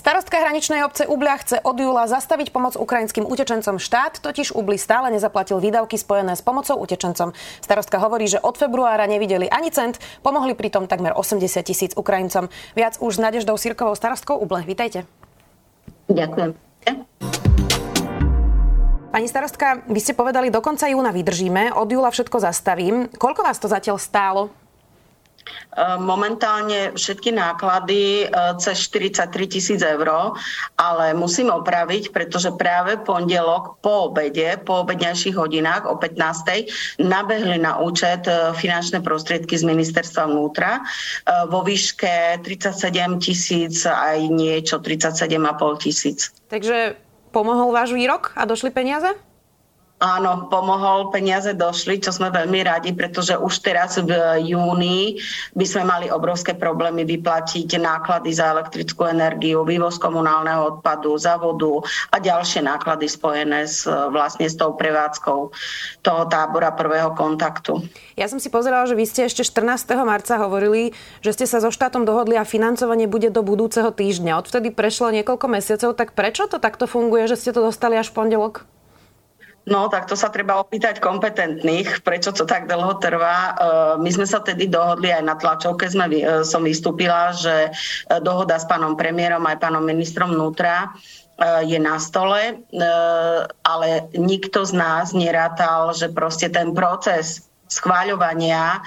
Starostka hraničnej obce Ubľa chce od júla zastaviť pomoc ukrajinským utečencom. Štát totiž Ubli stále nezaplatil výdavky spojené s pomocou utečencom. Starostka hovorí, že od februára nevideli ani cent, pomohli pritom takmer 80 tisíc Ukrajincom. Viac už s Nadeždou Sirkovou starostkou Uble. Vítajte. Ďakujem. Pani starostka, vy ste povedali, do konca júna vydržíme, od júla všetko zastavím. Koľko vás to zatiaľ stálo? E, momentálne všetky náklady e, cez 43 tisíc eur, ale musím opraviť, pretože práve pondelok po obede, po obedňajších hodinách o 15. nabehli na účet e, finančné prostriedky z ministerstva vnútra vo výške 37 tisíc aj niečo, 37,5 tisíc. Takže pomohol váš výrok a došli peniaze? Áno, pomohol, peniaze došli, čo sme veľmi radi, pretože už teraz v júni by sme mali obrovské problémy vyplatiť náklady za elektrickú energiu, vývoz komunálneho odpadu, za vodu a ďalšie náklady spojené s, vlastne s tou prevádzkou toho tábora prvého kontaktu. Ja som si pozerala, že vy ste ešte 14. marca hovorili, že ste sa so štátom dohodli a financovanie bude do budúceho týždňa. Odvtedy prešlo niekoľko mesiacov, tak prečo to takto funguje, že ste to dostali až v pondelok? No, tak to sa treba opýtať kompetentných, prečo to tak dlho trvá. E, my sme sa tedy dohodli aj na tlačovke, sme, e, som vystúpila, že e, dohoda s pánom premiérom aj pánom ministrom vnútra je na stole, ale nikto z nás nerátal, že proste ten proces schváľovania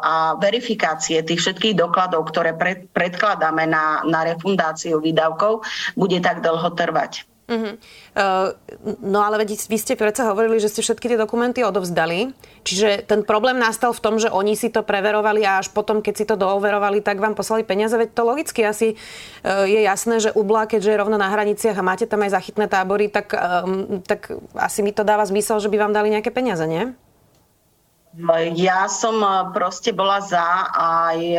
a verifikácie tých všetkých dokladov, ktoré predkladáme na, na refundáciu výdavkov, bude tak dlho trvať. Uh-huh. Uh, no ale vy, vy ste predsa hovorili, že ste všetky tie dokumenty odovzdali. Čiže ten problém nastal v tom, že oni si to preverovali a až potom, keď si to dooverovali, tak vám poslali peniaze. Veď to logicky asi uh, je jasné, že Ubla, keďže je rovno na hraniciach a máte tam aj zachytné tábory, tak, um, tak asi mi to dáva zmysel, že by vám dali nejaké peniaze, nie? Ja som e, proste bola za a e,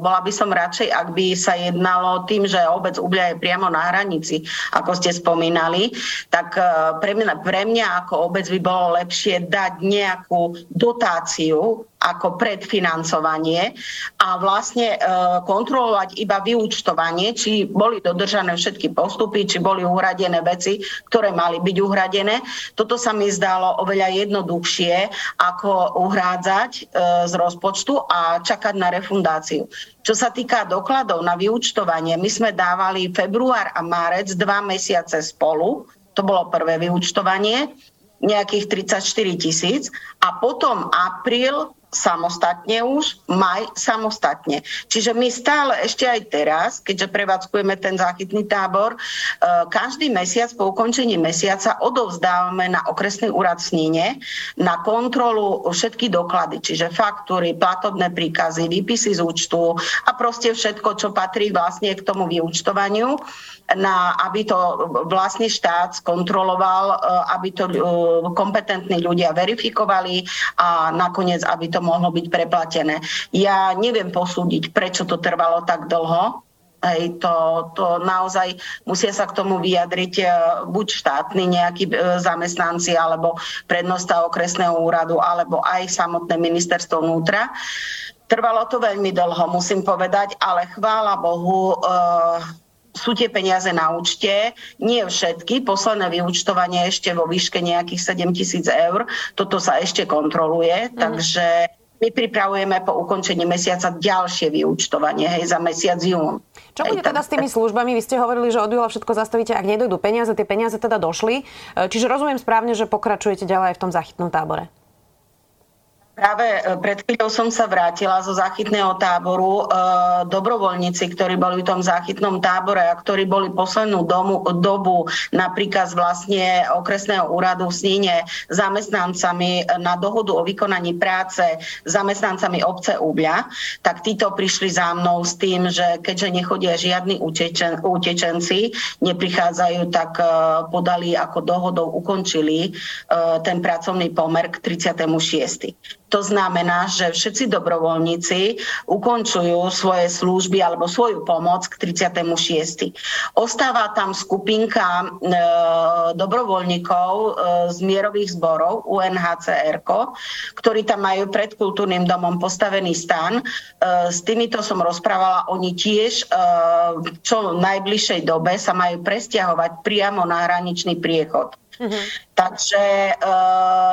bola by som radšej, ak by sa jednalo tým, že obec Ubľa je priamo na hranici, ako ste spomínali, tak e, pre mňa, pre mňa ako obec by bolo lepšie dať nejakú dotáciu ako predfinancovanie a vlastne e, kontrolovať iba vyúčtovanie, či boli dodržané všetky postupy, či boli uhradené veci, ktoré mali byť uhradené. Toto sa mi zdalo oveľa jednoduchšie, ako uhrádzať e, z rozpočtu a čakať na refundáciu. Čo sa týka dokladov na vyúčtovanie, my sme dávali február a márec dva mesiace spolu, to bolo prvé vyúčtovanie, nejakých 34 tisíc a potom apríl samostatne už, maj samostatne. Čiže my stále ešte aj teraz, keďže prevádzkujeme ten záchytný tábor, e, každý mesiac po ukončení mesiaca odovzdávame na okresný úrad Snine na kontrolu všetky doklady, čiže faktúry, platobné príkazy, výpisy z účtu a proste všetko, čo patrí vlastne k tomu vyúčtovaniu na, aby to vlastne štát skontroloval, e, aby to e, kompetentní ľudia verifikovali a nakoniec, aby to mohlo byť preplatené. Ja neviem posúdiť, prečo to trvalo tak dlho, Hej, to, to naozaj musia sa k tomu vyjadriť e, buď štátni nejakí zamestnanci, alebo prednosta okresného úradu, alebo aj samotné ministerstvo vnútra. Trvalo to veľmi dlho, musím povedať, ale chvála Bohu, sú tie peniaze na účte, nie všetky, posledné vyúčtovanie ešte vo výške nejakých 7 tisíc eur, toto sa ešte kontroluje, mm. takže my pripravujeme po ukončení mesiaca ďalšie vyúčtovanie, hej, za mesiac jún. Čo bude teda s tými službami? Vy ste hovorili, že od júla všetko zastavíte, ak nedojdú peniaze, tie peniaze teda došli. E, čiže rozumiem správne, že pokračujete ďalej v tom zachytnom tábore. Práve e, pred chvíľou som sa vrátila zo záchytného táboru. E, dobrovoľníci, ktorí boli v tom záchytnom tábore a ktorí boli poslednú domu, dobu na príkaz vlastne okresného úradu v Sníne zamestnancami na dohodu o vykonaní práce zamestnancami obce Úbľa, tak títo prišli za mnou s tým, že keďže nechodia žiadni utečen, utečenci, neprichádzajú, tak e, podali ako dohodou ukončili ten pracovný pomer k 36. To znamená, že všetci dobrovoľníci ukončujú svoje služby alebo svoju pomoc k 36. Ostáva tam skupinka e, dobrovoľníkov e, z mierových zborov UNHCR, ktorí tam majú pred kultúrnym domom postavený stan. E, s týmito som rozprávala, oni tiež e, v čo najbližšej dobe sa majú presťahovať priamo na hraničný priechod. Mm-hmm. Takže e,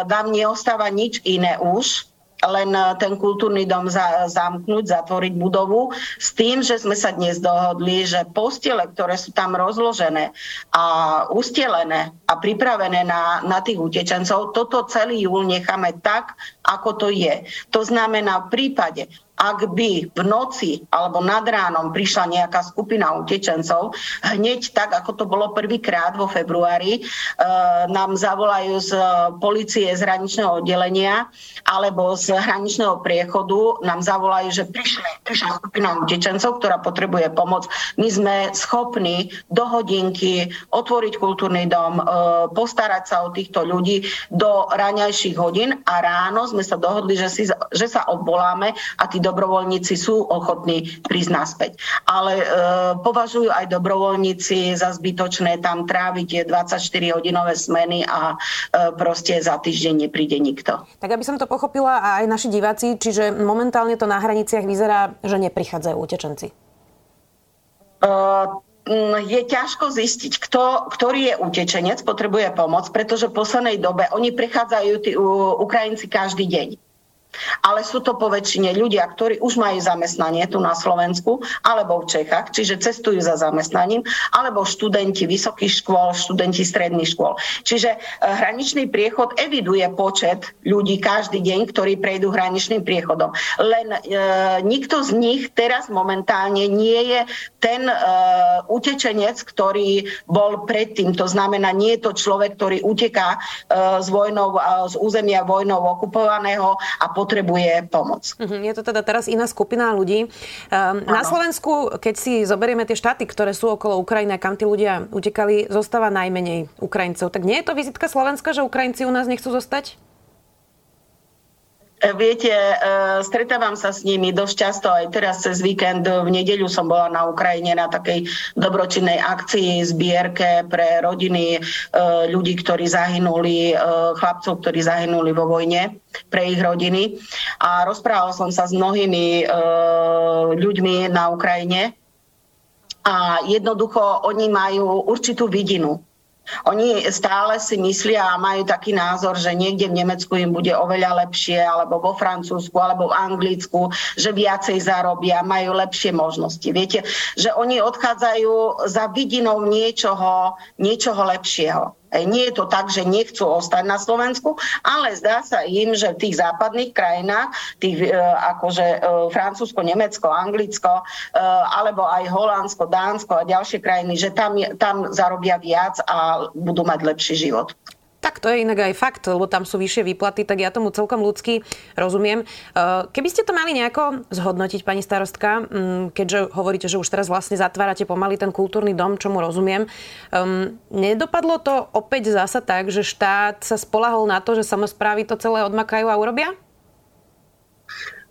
nám neostáva nič iné už, len eh, ten kultúrny dom za, zamknúť, zatvoriť budovu s tým, že sme sa dnes dohodli, že postele, ktoré sú tam rozložené a ustelené a pripravené na, na tých utečencov, toto celý júl necháme tak, ako to je. To znamená v prípade, ak by v noci alebo nad ránom prišla nejaká skupina utečencov, hneď tak, ako to bolo prvýkrát vo februári, e, nám zavolajú z policie z hraničného oddelenia alebo z hraničného priechodu, nám zavolajú, že prišli, prišla skupina utečencov, ktorá potrebuje pomoc. My sme schopní do hodinky otvoriť kultúrny dom, e, postarať sa o týchto ľudí do raňajších hodín a ráno sme sa dohodli, že, si, že sa obvoláme a tí dobrovoľníci sú ochotní prísť naspäť. Ale e, považujú aj dobrovoľníci za zbytočné tam tráviť 24-hodinové smeny a e, proste za týždeň nepríde nikto. Tak aby som to pochopila a aj naši diváci, čiže momentálne to na hraniciach vyzerá, že neprichádzajú utečenci. Uh, je ťažko zistiť, kto, ktorý je utečenec, potrebuje pomoc, pretože v poslednej dobe oni prechádzajú tí Ukrajinci každý deň ale sú to poväčšine ľudia, ktorí už majú zamestnanie tu na Slovensku alebo v Čechách, čiže cestujú za zamestnaním, alebo študenti vysokých škôl, študenti stredných škôl. Čiže e, hraničný priechod eviduje počet ľudí každý deň, ktorí prejdú hraničným priechodom. Len e, nikto z nich teraz momentálne nie je ten e, utečenec, ktorý bol predtým. To znamená, nie je to človek, ktorý uteká e, z, vojnou, e, z územia vojnou okupovaného a potom potrebuje pomoc. Mhm, je to teda teraz iná skupina ľudí. Ehm, na Slovensku, keď si zoberieme tie štáty, ktoré sú okolo Ukrajiny kam tí ľudia utekali, zostáva najmenej Ukrajincov. Tak nie je to vizitka Slovenska, že Ukrajinci u nás nechcú zostať? E, viete, e, stretávam sa s nimi dosť často, aj teraz cez víkend, v nedeľu som bola na Ukrajine na takej dobročinnej akcii, zbierke pre rodiny e, ľudí, ktorí zahynuli, chlapcov, ktorí zahynuli vo vojne, pre ich rodiny. A rozprával som sa s mnohými ľuďmi na Ukrajine, a jednoducho oni majú určitú vidinu oni stále si myslia a majú taký názor, že niekde v Nemecku im bude oveľa lepšie, alebo vo Francúzsku, alebo v Anglicku, že viacej zarobia, majú lepšie možnosti. Viete, že oni odchádzajú za vidinou niečoho, niečoho lepšieho. Nie je to tak, že nechcú ostať na Slovensku, ale zdá sa im, že v tých západných krajinách, tých, e, akože e, Francúzsko, Nemecko, Anglicko, e, alebo aj Holandsko, Dánsko a ďalšie krajiny, že tam, tam zarobia viac a budú mať lepší život. Tak to je inak aj fakt, lebo tam sú vyššie výplaty, tak ja tomu celkom ľudsky rozumiem. Eh, keby ste to mali nejako zhodnotiť, pani starostka, mm, keďže hovoríte, že už teraz vlastne zatvárate pomaly ten kultúrny dom, čomu rozumiem, um, nedopadlo to opäť zasa tak, že štát sa spolahol na to, že samozprávy to celé odmakajú a urobia?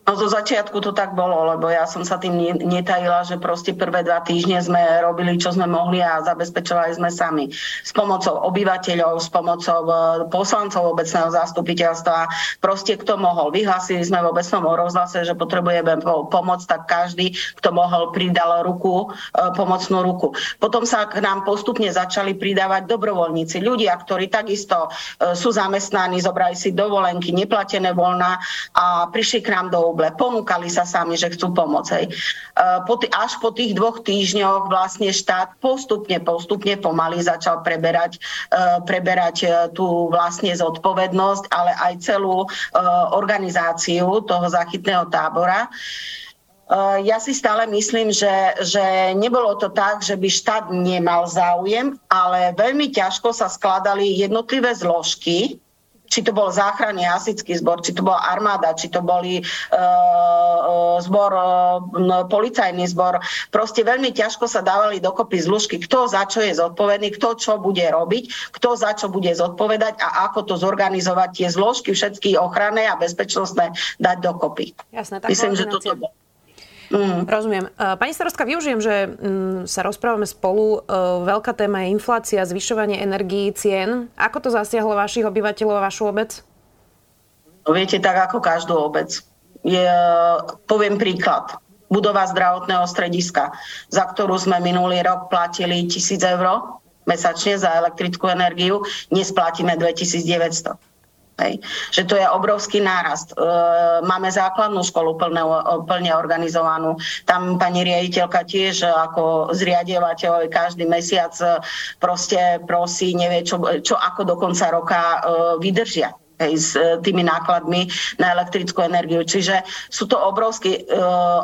No zo začiatku to tak bolo, lebo ja som sa tým netajila, že proste prvé dva týždne sme robili, čo sme mohli a zabezpečovali sme sami. S pomocou obyvateľov, s pomocou e, poslancov obecného zastupiteľstva, proste kto mohol. Vyhlasili sme v obecnom rozhlase, že potrebujeme pomoc, tak každý, kto mohol, pridal ruku, e, pomocnú ruku. Potom sa k nám postupne začali pridávať dobrovoľníci, ľudia, ktorí takisto e, sú zamestnaní, zobrali si dovolenky, neplatené voľna a prišli k nám do ruble. Ponúkali sa sami, že chcú pomôcť. Hej. T- až po tých dvoch týždňoch vlastne štát postupne, postupne pomaly začal preberať, preberať tú vlastne zodpovednosť, ale aj celú organizáciu toho zachytného tábora. Ja si stále myslím, že, že nebolo to tak, že by štát nemal záujem, ale veľmi ťažko sa skladali jednotlivé zložky, či to bol záchranný hasický zbor, či to bola armáda, či to boli uh, zbor, uh, policajný zbor. Proste veľmi ťažko sa dávali dokopy zložky, kto za čo je zodpovedný, kto čo bude robiť, kto za čo bude zodpovedať a ako to zorganizovať tie zložky všetky ochranné a bezpečnostné dať dokopy. Jasné, tak Myslím, že toto bolo. Mm. Rozumiem. E, pani starostka, využijem, že mm, sa rozprávame spolu. E, veľká téma je inflácia, zvyšovanie energií, cien. Ako to zasiahlo vašich obyvateľov a vašu obec? No, viete, tak ako každú obec. Je, poviem príklad. Budova zdravotného strediska, za ktorú sme minulý rok platili 1000 eur mesačne za elektrickú energiu, dnes platíme 2900. Hej. Že to je obrovský nárast. E, máme základnú školu plne, plne organizovanú. Tam pani riaditeľka tiež ako zriadovateľ každý mesiac e, proste prosí, nevie, čo, čo ako do konca roka e, vydržia hej, s e, tými nákladmi na elektrickú energiu. Čiže sú to obrovské,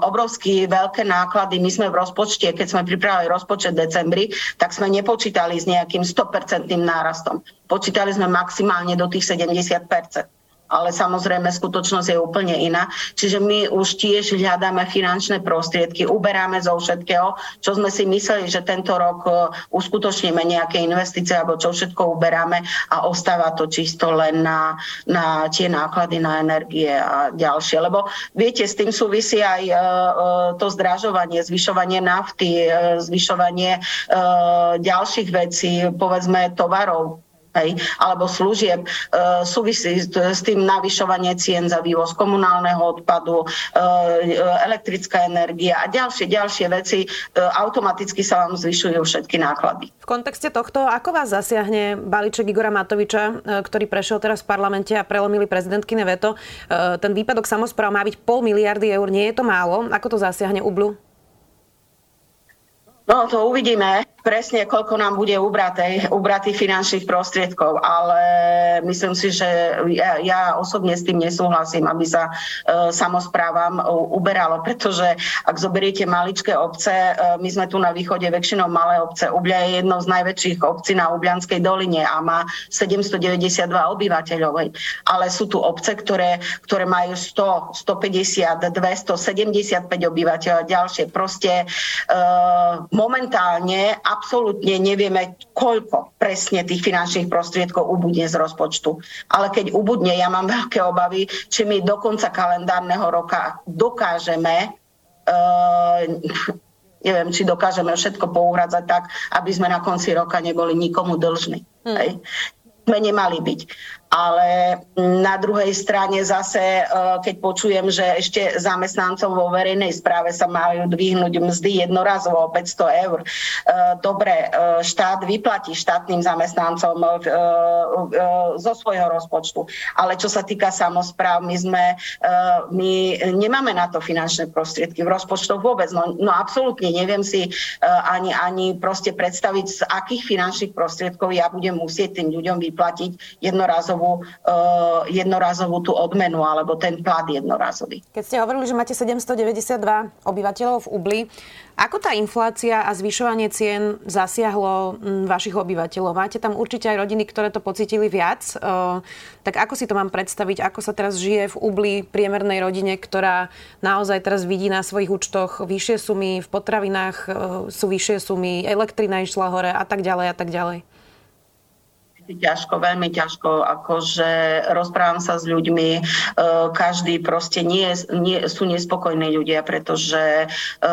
obrovské veľké náklady. My sme v rozpočte, keď sme pripravili rozpočet v decembri, tak sme nepočítali s nejakým 100% nárastom. Počítali sme maximálne do tých 70% ale samozrejme skutočnosť je úplne iná. Čiže my už tiež hľadáme finančné prostriedky, uberáme zo všetkého, čo sme si mysleli, že tento rok e, uskutočníme nejaké investície alebo čo všetko uberáme a ostáva to čisto len na, na tie náklady na energie a ďalšie. Lebo viete, s tým súvisí aj uh, to zdražovanie, zvyšovanie nafty, zvyšovanie ďalších vecí, povedzme tovarov hej, alebo služieb. E, súvisí s tým navyšovanie cien za vývoz komunálneho odpadu, e, elektrická energia a ďalšie, ďalšie veci. E, automaticky sa vám zvyšujú všetky náklady. V kontexte tohto, ako vás zasiahne balíček Igora Matoviča, e, ktorý prešiel teraz v parlamente a prelomili prezidentkyne veto? E, ten výpadok samozpráv má byť pol miliardy eur, nie je to málo? Ako to zasiahne Ublu? No to uvidíme presne, koľko nám bude ubratej, ubratých finančných prostriedkov, ale myslím si, že ja, ja osobne s tým nesúhlasím, aby sa e, samozprávam uberalo, pretože ak zoberiete maličké obce, e, my sme tu na východe väčšinou malé obce, Ubľa je jednou z najväčších obcí na Ublianskej doline a má 792 obyvateľov. Ale sú tu obce, ktoré, ktoré majú 100, 150, 275 obyvateľov a ďalšie. Proste e, momentálne absolútne nevieme, koľko presne tých finančných prostriedkov ubudne z rozpočtu. Ale keď ubudne, ja mám veľké obavy, či my do konca kalendárneho roka dokážeme uh, neviem, či dokážeme všetko pouhradzať tak, aby sme na konci roka neboli nikomu dlžní. Hmm. Hej. Sme nemali byť ale na druhej strane zase, e, keď počujem, že ešte zamestnancov vo verejnej správe sa majú dvihnúť mzdy jednorazovo o 500 eur. E, dobre, e, štát vyplatí štátnym zamestnancom zo svojho rozpočtu, ale čo sa týka samozpráv, my sme, my nemáme na to finančné prostriedky v rozpočtoch vôbec. No, no absolútne neviem si ani, ani proste predstaviť, z akých finančných prostriedkov ja budem musieť tým ľuďom vyplatiť jednorazovo jednorázovú, uh, jednorázovú tú odmenu alebo ten plat jednorázový. Keď ste hovorili, že máte 792 obyvateľov v Ubli, ako tá inflácia a zvyšovanie cien zasiahlo vašich obyvateľov? Máte tam určite aj rodiny, ktoré to pocitili viac. Uh, tak ako si to mám predstaviť? Ako sa teraz žije v Ubli priemernej rodine, ktorá naozaj teraz vidí na svojich účtoch vyššie sumy, v potravinách uh, sú vyššie sumy, elektrina išla hore a tak ďalej a tak ďalej? Ťažko, veľmi ťažko, akože rozprávam sa s ľuďmi, e, každý proste nie, nie, sú nespokojní ľudia, pretože e,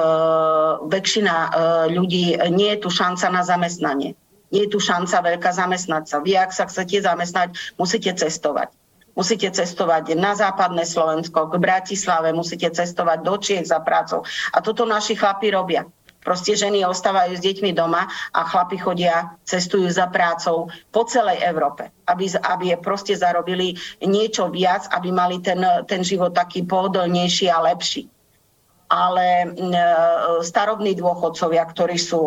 väčšina e, ľudí nie je tu šanca na zamestnanie. Nie je tu šanca veľká zamestnať sa. Vy, ak sa chcete zamestnať, musíte cestovať. Musíte cestovať na západné Slovensko, k Bratislave, musíte cestovať do Čiech za prácou. A toto naši chlapi robia Proste ženy ostávajú s deťmi doma a chlapi chodia, cestujú za prácou po celej Európe, aby, aby proste zarobili niečo viac, aby mali ten, ten život taký pohodlnejší a lepší ale e, starobní dôchodcovia, ktorí sú,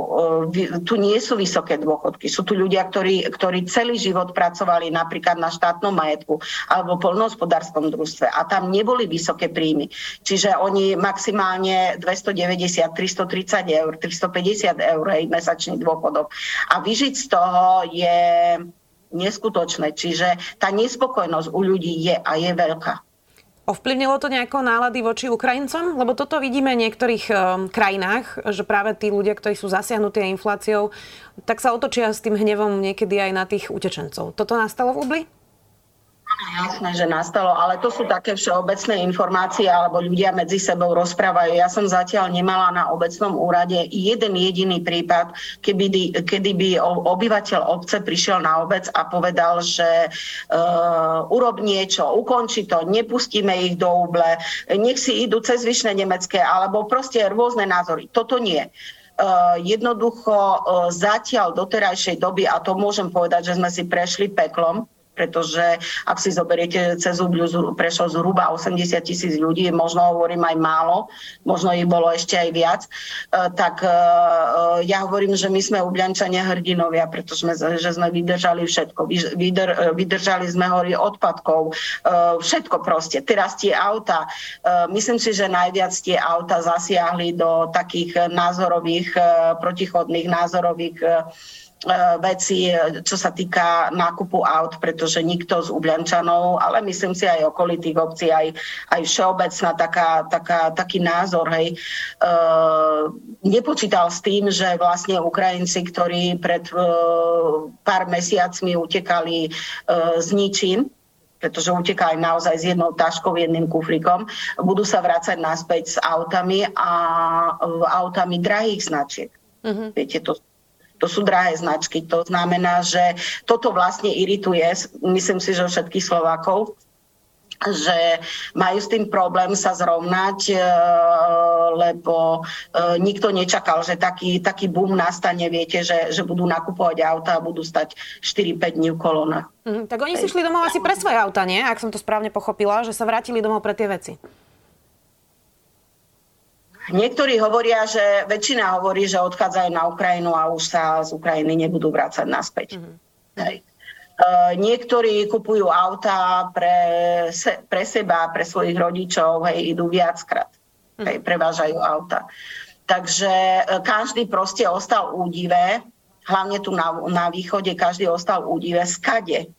e, tu nie sú vysoké dôchodky, sú tu ľudia, ktorí, ktorí celý život pracovali napríklad na štátnom majetku alebo poľnohospodárskom družstve a tam neboli vysoké príjmy. Čiže oni maximálne 290, 330 eur, 350 eur hej, mesačný dôchodok. A vyžiť z toho je neskutočné. Čiže tá nespokojnosť u ľudí je a je veľká. Ovplyvnilo to nejako nálady voči Ukrajincom? Lebo toto vidíme v niektorých um, krajinách, že práve tí ľudia, ktorí sú zasiahnutí infláciou, tak sa otočia s tým hnevom niekedy aj na tých utečencov. Toto nastalo v Ubli? Jasné, že nastalo, ale to sú také všeobecné informácie, alebo ľudia medzi sebou rozprávajú. Ja som zatiaľ nemala na obecnom úrade jeden jediný prípad, keby, kedy by obyvateľ obce prišiel na obec a povedal, že uh, urob niečo, ukonči to, nepustíme ich do úble, nech si idú cez vyšné nemecké, alebo proste rôzne názory. Toto nie. Uh, jednoducho uh, zatiaľ do terajšej doby, a to môžem povedať, že sme si prešli peklom, pretože ak si zoberiete cez Ubliu prešlo zhruba 80 tisíc ľudí, možno hovorím aj málo, možno ich bolo ešte aj viac, e, tak e, e, ja hovorím, že my sme Ubliančania hrdinovia, pretože sme, že sme vydržali všetko. Vydr, vydržali sme hory odpadkov, všetko proste. Teraz tie auta, myslím si, že najviac tie auta zasiahli do takých názorových, protichodných názorových veci, čo sa týka nákupu aut, pretože nikto z Ubľančanov, ale myslím si aj okolitých obcí, aj, aj všeobecná taká, taká, taký názor, hej, e, nepočítal s tým, že vlastne Ukrajinci, ktorí pred e, pár mesiacmi utekali e, z ničím, pretože utekajú naozaj s jednou taškou, jedným kufrikom, budú sa vrácať naspäť s autami a e, autami drahých značiek. Mm-hmm. Viete, to to sú drahé značky. To znamená, že toto vlastne irituje, myslím si, že všetkých Slovákov, že majú s tým problém sa zrovnať, e, lebo e, nikto nečakal, že taký, taký boom nastane, viete, že, že budú nakupovať auta a budú stať 4-5 dní v kolónach. Mm, tak oni si šli domov asi pre svoje auta, nie? Ak som to správne pochopila, že sa vrátili domov pre tie veci. Niektorí hovoria, že väčšina hovorí, že odchádzajú na Ukrajinu a už sa z Ukrajiny nebudú vrácať naspäť. Mm-hmm. Hej. Uh, niektorí kupujú auta pre, se, pre seba, pre svojich rodičov, hej, idú viackrát, mm. hej, prevážajú auta. Takže uh, každý proste ostal údive, hlavne tu na, na východe, každý ostal údive, skade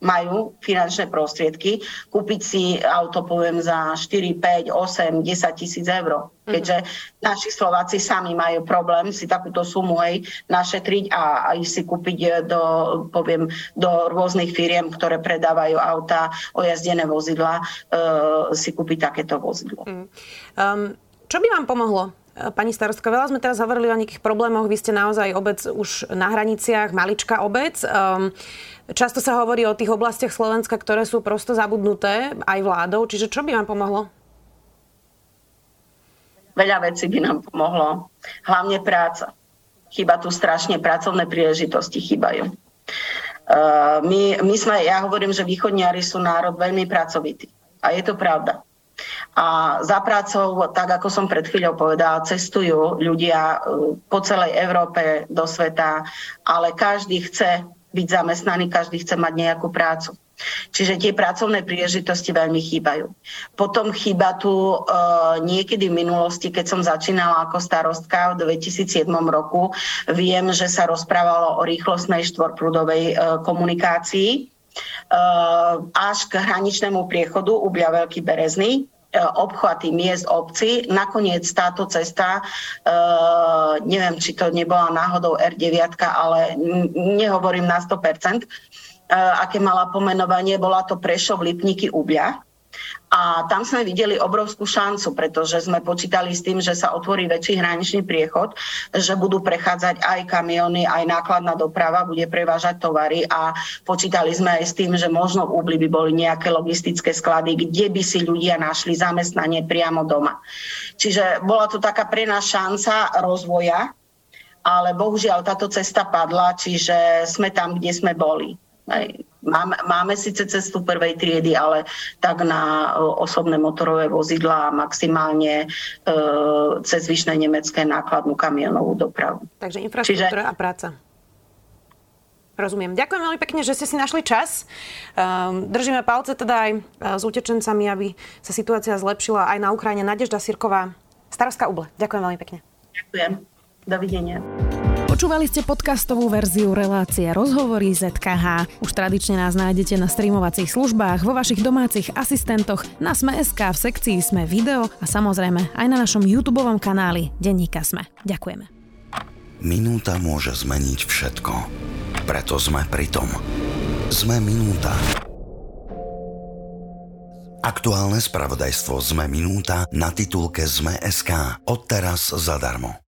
majú finančné prostriedky, kúpiť si auto, poviem, za 4, 5, 8, 10 tisíc eur. Mhm. Keďže naši Slováci sami majú problém si takúto sumu aj našetriť a aj si kúpiť e, do, poviem, do rôznych firiem, ktoré predávajú auta, ojazdené vozidla, uh, si kúpiť takéto vozidlo. Mm. Um, čo by vám pomohlo Pani starostka, veľa sme teraz hovorili o nejakých problémoch. Vy ste naozaj obec už na hraniciach, maličká obec. Um, často sa hovorí o tých oblastiach Slovenska, ktoré sú prosto zabudnuté aj vládou. Čiže čo by vám pomohlo? Veľa vecí by nám pomohlo. Hlavne práca. Chyba tu strašne, pracovné príležitosti chýbajú. Uh, my, my sme, ja hovorím, že východniari sú národ veľmi pracovitý. A je to pravda. A za prácou, tak ako som pred chvíľou povedala, cestujú ľudia e, po celej Európe do sveta, ale každý chce byť zamestnaný, každý chce mať nejakú prácu. Čiže tie pracovné príležitosti veľmi chýbajú. Potom chýba tu e, niekedy v minulosti, keď som začínala ako starostka v 2007 roku, viem, že sa rozprávalo o rýchlostnej štvorprúdovej e, komunikácii až k hraničnému priechodu Ubľa Veľký Berezný, E, obchvaty miest obci. Nakoniec táto cesta, e, neviem, či to nebola náhodou R9, ale nehovorím na 100%, e, aké mala pomenovanie, bola to Prešov, Lipníky, Ubľa. A tam sme videli obrovskú šancu, pretože sme počítali s tým, že sa otvorí väčší hraničný priechod, že budú prechádzať aj kamiony, aj nákladná doprava bude prevážať tovary a počítali sme aj s tým, že možno v Úbli by boli nejaké logistické sklady, kde by si ľudia našli zamestnanie priamo doma. Čiže bola to taká pre nás šanca rozvoja, ale bohužiaľ táto cesta padla, čiže sme tam, kde sme boli. Máme, máme síce cestu prvej triedy, ale tak na osobné motorové vozidla a maximálne e, cez vyšné nemecké nákladnú kamionovú dopravu. Takže infraštruktúra Čiže... a práca. Rozumiem. Ďakujem veľmi pekne, že ste si našli čas. Um, držíme palce teda aj e, s utečencami, aby sa situácia zlepšila aj na Ukrajine. Nadežda Sirková, Starovská Uble. Ďakujem veľmi pekne. Ďakujem. Dovidenia. Počúvali ste podcastovú verziu relácie Rozhovory ZKH. Už tradične nás nájdete na streamovacích službách, vo vašich domácich asistentoch, na Sme.sk, v sekcii Sme video a samozrejme aj na našom YouTube kanáli Denníka Sme. Ďakujeme. Minúta môže zmeniť všetko. Preto sme pri tom. Sme minúta. Aktuálne spravodajstvo Sme minúta na titulke Sme.sk. Odteraz zadarmo.